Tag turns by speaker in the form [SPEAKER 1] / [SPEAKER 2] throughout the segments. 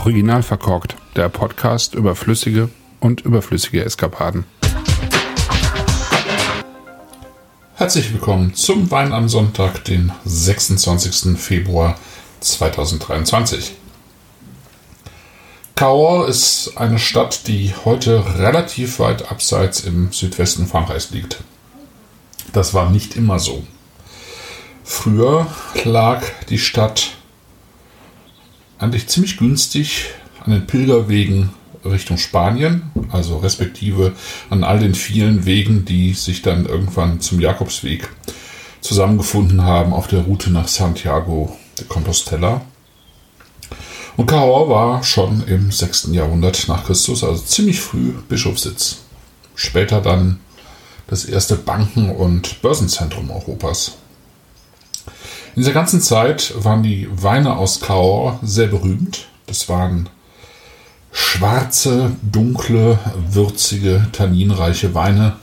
[SPEAKER 1] Original verkorkt, der Podcast über flüssige und überflüssige Eskapaden. Herzlich willkommen zum Wein am Sonntag, den 26. Februar 2023. Cahors ist eine Stadt, die heute relativ weit abseits im Südwesten Frankreichs liegt. Das war nicht immer so. Früher lag die Stadt eigentlich ziemlich günstig an den Pilgerwegen Richtung Spanien, also respektive an all den vielen Wegen, die sich dann irgendwann zum Jakobsweg zusammengefunden haben auf der Route nach Santiago de Compostela. Und Cahors war schon im 6. Jahrhundert nach Christus, also ziemlich früh Bischofssitz. Später dann das erste Banken- und Börsenzentrum Europas. In dieser ganzen Zeit waren die Weine aus Cahors sehr berühmt. Das waren schwarze, dunkle, würzige, tanninreiche Weine,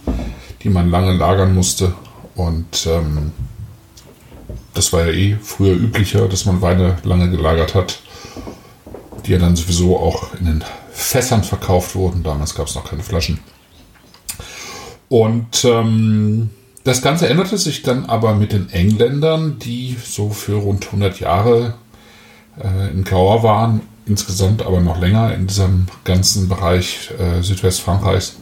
[SPEAKER 1] die man lange lagern musste. Und ähm, das war ja eh früher üblicher, dass man Weine lange gelagert hat, die ja dann sowieso auch in den Fässern verkauft wurden. Damals gab es noch keine Flaschen. Und ähm, das Ganze änderte sich dann aber mit den Engländern, die so für rund 100 Jahre äh, in Cahors waren, insgesamt aber noch länger in diesem ganzen Bereich äh, Südwestfrankreichs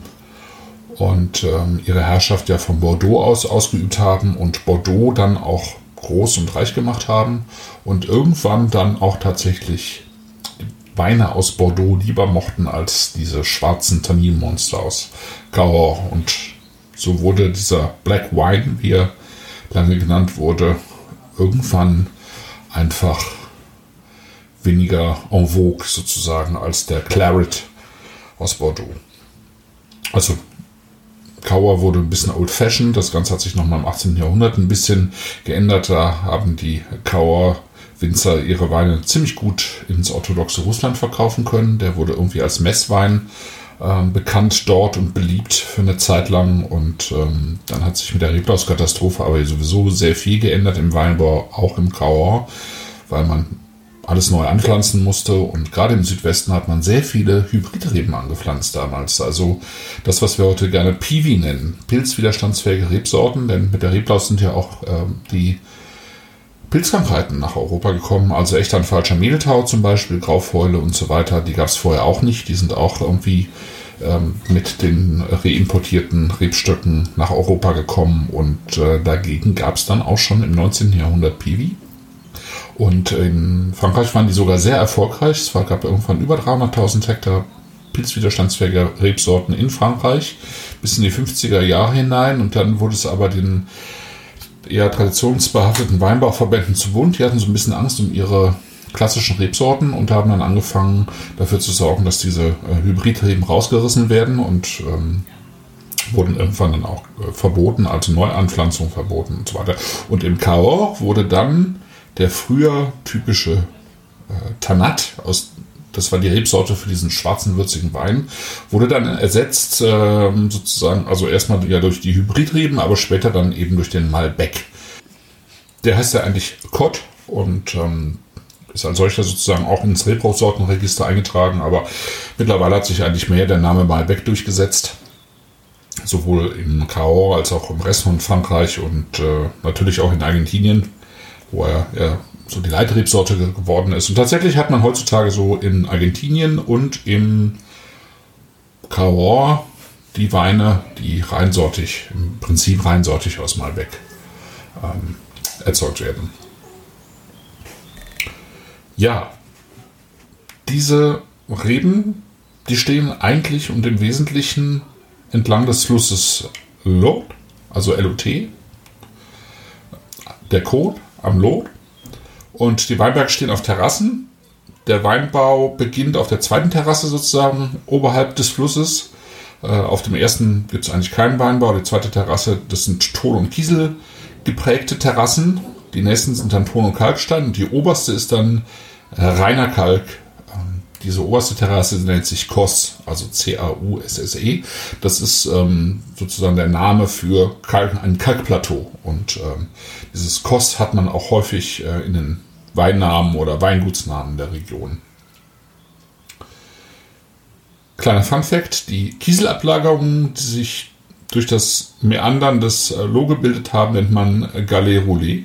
[SPEAKER 1] und ähm, ihre Herrschaft ja von Bordeaux aus ausgeübt haben und Bordeaux dann auch groß und reich gemacht haben und irgendwann dann auch tatsächlich Weine aus Bordeaux lieber mochten als diese schwarzen Tanninmonster aus Cahors und so wurde dieser Black Wine, wie er lange genannt wurde, irgendwann einfach weniger en vogue sozusagen als der Claret aus Bordeaux. Also Kauer wurde ein bisschen old-fashioned. Das Ganze hat sich nochmal im 18. Jahrhundert ein bisschen geändert. Da haben die Kauer Winzer ihre Weine ziemlich gut ins orthodoxe Russland verkaufen können. Der wurde irgendwie als Messwein ähm, bekannt dort und beliebt für eine Zeit lang. Und ähm, dann hat sich mit der Reblauskatastrophe aber sowieso sehr viel geändert im Weinbau, auch im Cahors, weil man alles neu anpflanzen musste. Und gerade im Südwesten hat man sehr viele Hybridreben angepflanzt damals. Also das, was wir heute gerne Piwi nennen, pilzwiderstandsfähige Rebsorten, denn mit der Reblaus sind ja auch ähm, die Pilzkrankheiten nach Europa gekommen. Also echt ein falscher Mehltau zum Beispiel, Graufäule und so weiter. Die gab es vorher auch nicht. Die sind auch irgendwie ähm, mit den reimportierten Rebstöcken nach Europa gekommen. Und äh, dagegen gab es dann auch schon im 19. Jahrhundert Piwi. Und in Frankreich waren die sogar sehr erfolgreich. Es gab irgendwann über 300.000 Hektar pilzwiderstandsfähige Rebsorten in Frankreich bis in die 50er Jahre hinein. Und dann wurde es aber den eher traditionsbehafteten Weinbauverbänden zu bunt. Die hatten so ein bisschen Angst um ihre klassischen Rebsorten und haben dann angefangen dafür zu sorgen, dass diese äh, Hybridreben rausgerissen werden und ähm, wurden irgendwann dann auch äh, verboten, also Neuanpflanzung verboten und so weiter. Und im Cahors wurde dann der früher typische äh, Tanat aus das war die Rebsorte für diesen schwarzen, würzigen Wein, wurde dann ersetzt, äh, sozusagen, also erstmal ja durch die Hybridreben, aber später dann eben durch den Malbec. Der heißt ja eigentlich Cod und ähm, ist als solcher sozusagen auch ins Rebsortenregister eingetragen, aber mittlerweile hat sich eigentlich mehr der Name Malbec durchgesetzt. Sowohl im Cahors als auch im Rest von Frankreich und äh, natürlich auch in Argentinien, wo er ja, so die Leitrebsorte geworden ist. Und tatsächlich hat man heutzutage so in Argentinien und im Cahors die Weine, die reinsortig, im Prinzip reinsortig aus Malbec ähm, erzeugt werden. Ja, diese Reben, die stehen eigentlich und im Wesentlichen entlang des Flusses Lot, also LOT, der Code am Lot und die Weinberge stehen auf Terrassen. Der Weinbau beginnt auf der zweiten Terrasse sozusagen oberhalb des Flusses. Äh, auf dem ersten gibt es eigentlich keinen Weinbau. Die zweite Terrasse, das sind Ton- und Kiesel geprägte Terrassen. Die nächsten sind dann Ton- und Kalkstein und die oberste ist dann äh, reiner Kalk. Diese oberste Terrasse nennt sich Kos, also C-A-U-S-S-E. Das ist ähm, sozusagen der Name für Kalk, ein Kalkplateau. Und ähm, dieses Kos hat man auch häufig äh, in den Weinnamen oder Weingutsnamen der Region. kleiner Fun Fact, die Kieselablagerungen, die sich durch das Meandern des äh, Loh gebildet haben, nennt man Galets Roulés.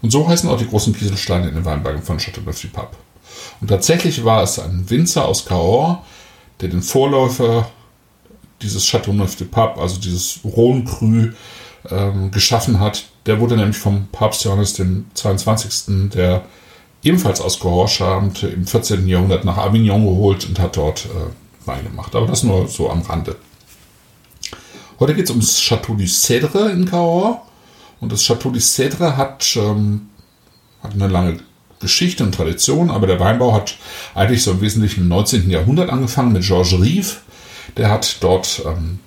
[SPEAKER 1] Und so heißen auch die großen Kieselsteine in den Weinbergen von Châteauneuf-du-Pape. Und tatsächlich war es ein Winzer aus Cahors, der den Vorläufer dieses Châteauneuf-du-Pape, also dieses Rhône Cru, ähm, geschaffen hat. Der wurde nämlich vom Papst Johannes dem 22., der ebenfalls aus Cahors stammte, im 14. Jahrhundert nach Avignon geholt und hat dort äh, Wein gemacht. Aber das nur so am Rande. Heute geht es ums Château du Cèdre in Cahors. Und das Château du Cèdre hat, ähm, hat eine lange Geschichte und Tradition, aber der Weinbau hat eigentlich so im Wesentlichen im 19. Jahrhundert angefangen mit Georges Rive. Der hat dort ähm,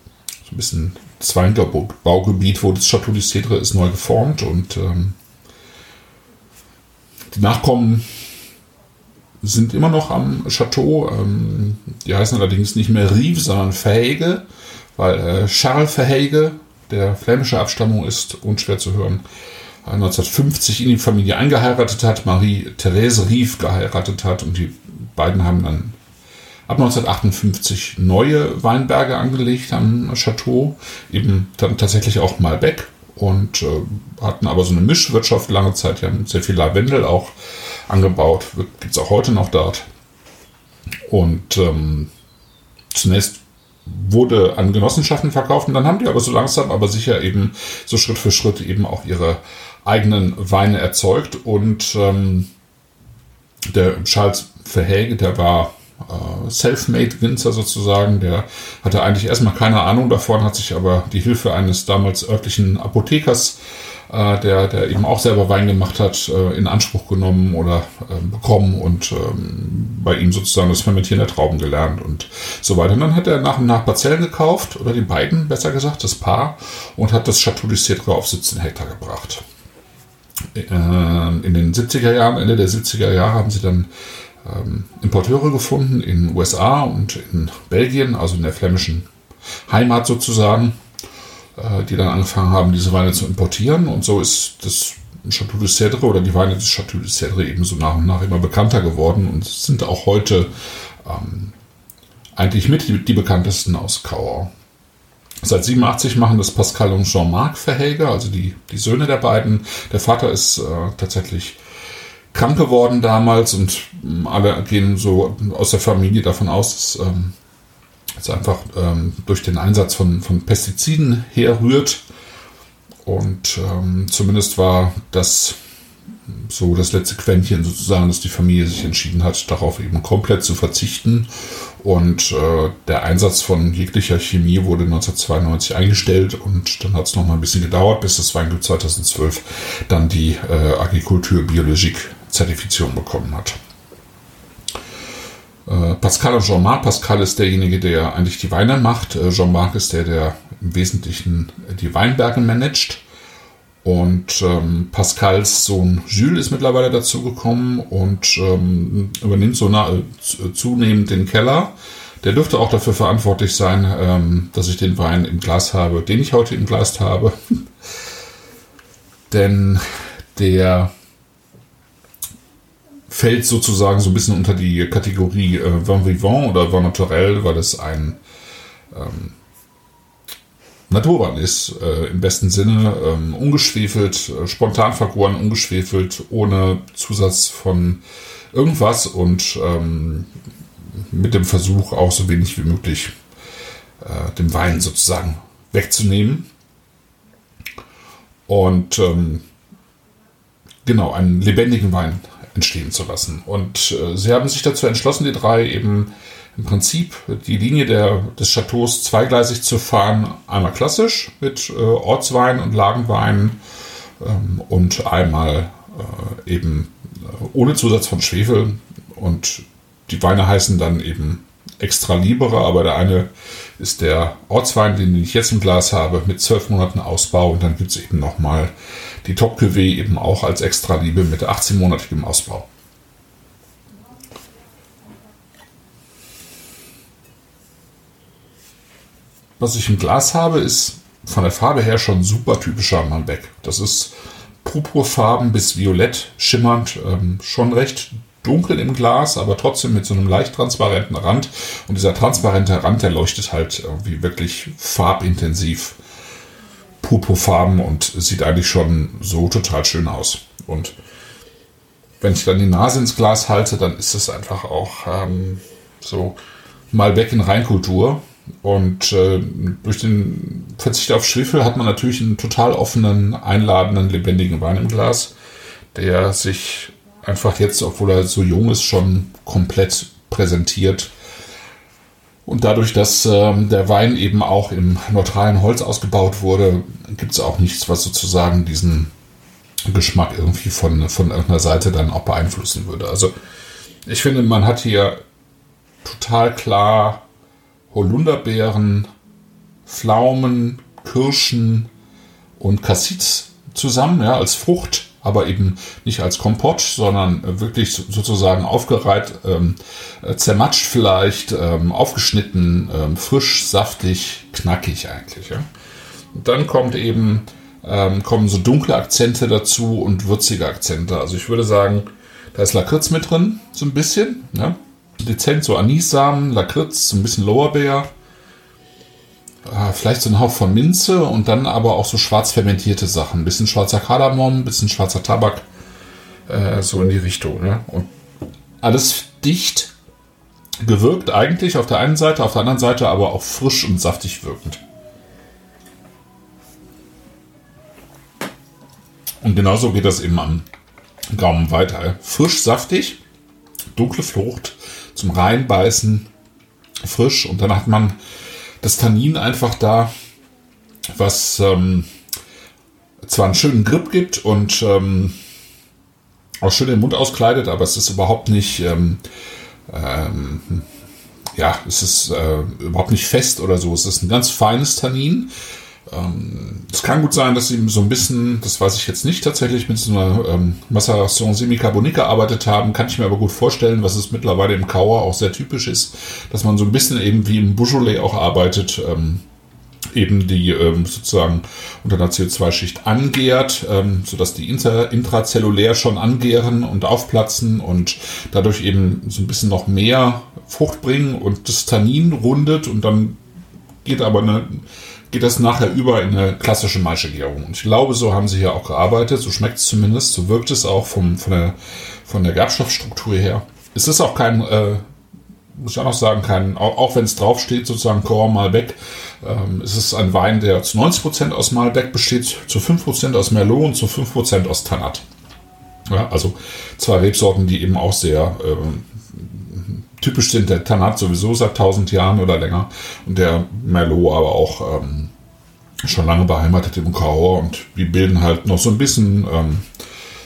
[SPEAKER 1] so ein bisschen das Weinbaugebiet, wo das Château du Cèdre ist, neu geformt und ähm, die Nachkommen sind immer noch am Château. Ähm, die heißen allerdings nicht mehr Rive, sondern Verhege, weil äh, Charles Verhege, der flämische Abstammung ist, unschwer zu hören, 1950 in die Familie eingeheiratet hat, Marie-Therese Rief geheiratet hat und die beiden haben dann ab 1958 neue Weinberge angelegt am Chateau, eben dann tatsächlich auch Malbec und äh, hatten aber so eine Mischwirtschaft lange Zeit, die haben sehr viel Lavendel auch angebaut, gibt es auch heute noch dort. Und ähm, zunächst wurde an Genossenschaften verkauft und dann haben die aber so langsam, aber sicher eben so Schritt für Schritt eben auch ihre eigenen Weine erzeugt und ähm, der Charles Verhäge, der war äh, self-made Winzer sozusagen, der hatte eigentlich erstmal keine Ahnung davon, hat sich aber die Hilfe eines damals örtlichen Apothekers äh, der, der eben auch selber Wein gemacht hat, äh, in Anspruch genommen oder äh, bekommen und ähm, bei ihm sozusagen das Fermentieren der Trauben gelernt und so weiter. Und dann hat er nach und nach Parzellen gekauft, oder die beiden, besser gesagt, das Paar, und hat das Chateau du Cèdre auf 17 Hektar gebracht. In den 70er Jahren, Ende der 70er Jahre, haben sie dann ähm, Importeure gefunden in USA und in Belgien, also in der flämischen Heimat sozusagen äh, die dann angefangen haben, diese Weine zu importieren. Und so ist das Chateau de Cèdre oder die Weine des Chateau de Cèdre eben so nach und nach immer bekannter geworden und sind auch heute ähm, eigentlich mit die, die, bekanntesten aus Cahors. Seit 87 machen das Pascal und Jean-Marc Verhelger, also die, die Söhne der beiden. Der Vater ist äh, tatsächlich krank geworden damals und ähm, alle gehen so aus der Familie davon aus, dass ähm, es einfach ähm, durch den Einsatz von, von Pestiziden herrührt. Und ähm, zumindest war das so das letzte Quäntchen sozusagen, dass die Familie sich entschieden hat, darauf eben komplett zu verzichten. Und äh, der Einsatz von jeglicher Chemie wurde 1992 eingestellt und dann hat es noch mal ein bisschen gedauert, bis das Weingut 2012 dann die äh, Agriculture Biologique Zertifizierung bekommen hat. Äh, Pascal und Jean-Marc. Pascal ist derjenige, der eigentlich die Weine macht. Äh, Jean-Marc ist der, der im Wesentlichen die Weinberge managt. Und ähm, Pascals Sohn Jules ist mittlerweile dazugekommen und ähm, übernimmt so na, äh, zunehmend den Keller. Der dürfte auch dafür verantwortlich sein, ähm, dass ich den Wein im Glas habe, den ich heute im Glas habe. Denn der fällt sozusagen so ein bisschen unter die Kategorie äh, Vin Vivant oder Vin Naturel, weil es ein ähm, Naturwein ist, äh, im besten Sinne, ähm, ungeschwefelt, äh, spontan vergoren, ungeschwefelt, ohne Zusatz von irgendwas und ähm, mit dem Versuch auch so wenig wie möglich äh, dem Wein sozusagen wegzunehmen. Und ähm, genau, einen lebendigen Wein entstehen zu lassen. Und äh, sie haben sich dazu entschlossen, die drei eben im Prinzip die Linie der, des Chateaus zweigleisig zu fahren. Einmal klassisch mit äh, Ortswein und Lagenwein ähm, und einmal äh, eben äh, ohne Zusatz von Schwefel. Und die Weine heißen dann eben extra libere, aber der eine ist der Ortswein, den ich jetzt im Glas habe, mit zwölf Monaten Ausbau. Und dann gibt es eben nochmal die Top Cuvée eben auch als extra Liebe mit 18-monatigem Ausbau. Was ich im Glas habe, ist von der Farbe her schon super typischer Malbec. Das ist purpurfarben bis violett schimmernd, ähm, schon recht dunkel im Glas, aber trotzdem mit so einem leicht transparenten Rand. Und dieser transparente Rand, der leuchtet halt irgendwie wirklich farbintensiv, purpurfarben und sieht eigentlich schon so total schön aus. Und wenn ich dann die Nase ins Glas halte, dann ist es einfach auch ähm, so mal weg in Reinkultur. Und äh, durch den Verzicht auf Schwefel hat man natürlich einen total offenen, einladenden, lebendigen Wein im Glas, der sich einfach jetzt, obwohl er so jung ist, schon komplett präsentiert. Und dadurch, dass ähm, der Wein eben auch im neutralen Holz ausgebaut wurde, gibt es auch nichts, was sozusagen diesen Geschmack irgendwie von, von irgendeiner Seite dann auch beeinflussen würde. Also ich finde, man hat hier total klar Holunderbeeren, Pflaumen, Kirschen und Cassis zusammen, ja, als Frucht, aber eben nicht als Kompott, sondern wirklich sozusagen aufgereiht, ähm, äh, zermatscht vielleicht, ähm, aufgeschnitten, ähm, frisch, saftig, knackig eigentlich. Ja. Dann kommt eben, ähm, kommen so dunkle Akzente dazu und würzige Akzente. Also ich würde sagen, da ist Lakritz mit drin, so ein bisschen. Ja dezent so Anissamen, Lakritz, so ein bisschen Lorbeer, vielleicht so ein Hauch von Minze und dann aber auch so schwarz fermentierte Sachen. Ein bisschen schwarzer Kardamom, ein bisschen schwarzer Tabak, äh, so in die Richtung. Ne? Und alles dicht gewirkt eigentlich auf der einen Seite, auf der anderen Seite aber auch frisch und saftig wirkend. Und genauso geht das eben am Gaumen weiter. Frisch, saftig, dunkle Frucht, zum Reinbeißen frisch und dann hat man das Tannin einfach da, was ähm, zwar einen schönen Grip gibt und ähm, auch schön den Mund auskleidet, aber es ist überhaupt nicht, ähm, ähm, ja, es ist äh, überhaupt nicht fest oder so. Es ist ein ganz feines Tannin, ähm, es kann gut sein, dass sie so ein bisschen, das weiß ich jetzt nicht tatsächlich, mit so einer ähm, Maceration Semicarbonik gearbeitet haben. Kann ich mir aber gut vorstellen, was es mittlerweile im Kauer auch sehr typisch ist, dass man so ein bisschen eben wie im Beaujolais auch arbeitet. Ähm, eben die ähm, sozusagen unter einer CO2-Schicht angärt, ähm, sodass die inter, intrazellulär schon angären und aufplatzen und dadurch eben so ein bisschen noch mehr Frucht bringen und das Tannin rundet und dann geht aber eine geht das nachher über in eine klassische Maischegärung. Und ich glaube, so haben sie hier auch gearbeitet. So schmeckt es zumindest. So wirkt es auch vom, von, der, von der Gerbstoffstruktur her. Es ist auch kein, äh, muss ich auch noch sagen, kein, auch, auch wenn es draufsteht, sozusagen Core Malbec, ähm, es ist ein Wein, der zu 90% aus Malbec besteht, zu 5% aus Merlot und zu 5% aus Tannat. Ja, also zwei Rebsorten, die eben auch sehr ähm, typisch sind. Der Tanat sowieso seit 1000 Jahren oder länger und der Merlot aber auch ähm, schon lange beheimatet im Cahors und die bilden halt noch so ein bisschen ähm,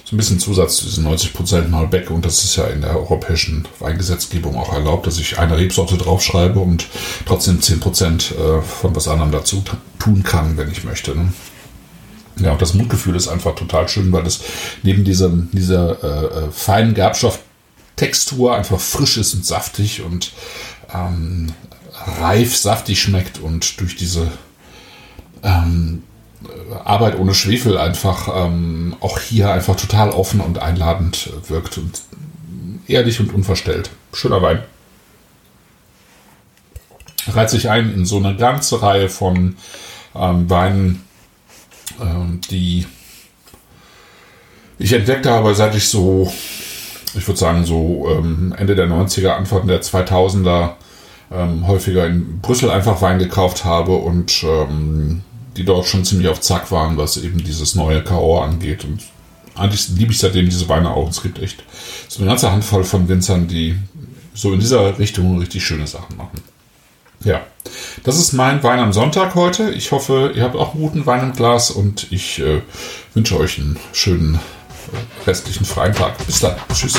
[SPEAKER 1] so ein bisschen Zusatz zu diesen 90% Malbec und das ist ja in der europäischen Weingesetzgebung auch erlaubt, dass ich eine Rebsorte draufschreibe und trotzdem 10% äh, von was anderem dazu tun kann, wenn ich möchte. Ne? Ja, und das Mundgefühl ist einfach total schön, weil es neben diesem, dieser äh, äh feinen Gerbstoff Textur einfach frisch ist und saftig und ähm, reif saftig schmeckt und durch diese ähm, Arbeit ohne Schwefel einfach ähm, auch hier einfach total offen und einladend wirkt und ehrlich und unverstellt. Schöner Wein. Reiht sich ein in so eine ganze Reihe von ähm, Weinen, ähm, die ich entdeckt habe, seit ich so ich würde sagen, so ähm, Ende der 90er, Anfang der 2000er ähm, häufiger in Brüssel einfach Wein gekauft habe und ähm, die dort schon ziemlich auf Zack waren, was eben dieses neue Cahors angeht. Und eigentlich liebe ich seitdem diese Weine auch. Es gibt echt so eine ganze Handvoll von Winzern, die so in dieser Richtung richtig schöne Sachen machen. Ja, das ist mein Wein am Sonntag heute. Ich hoffe, ihr habt auch einen guten Wein im Glas und ich äh, wünsche euch einen schönen restlichen freien Tag. Bis dann. Tschüss.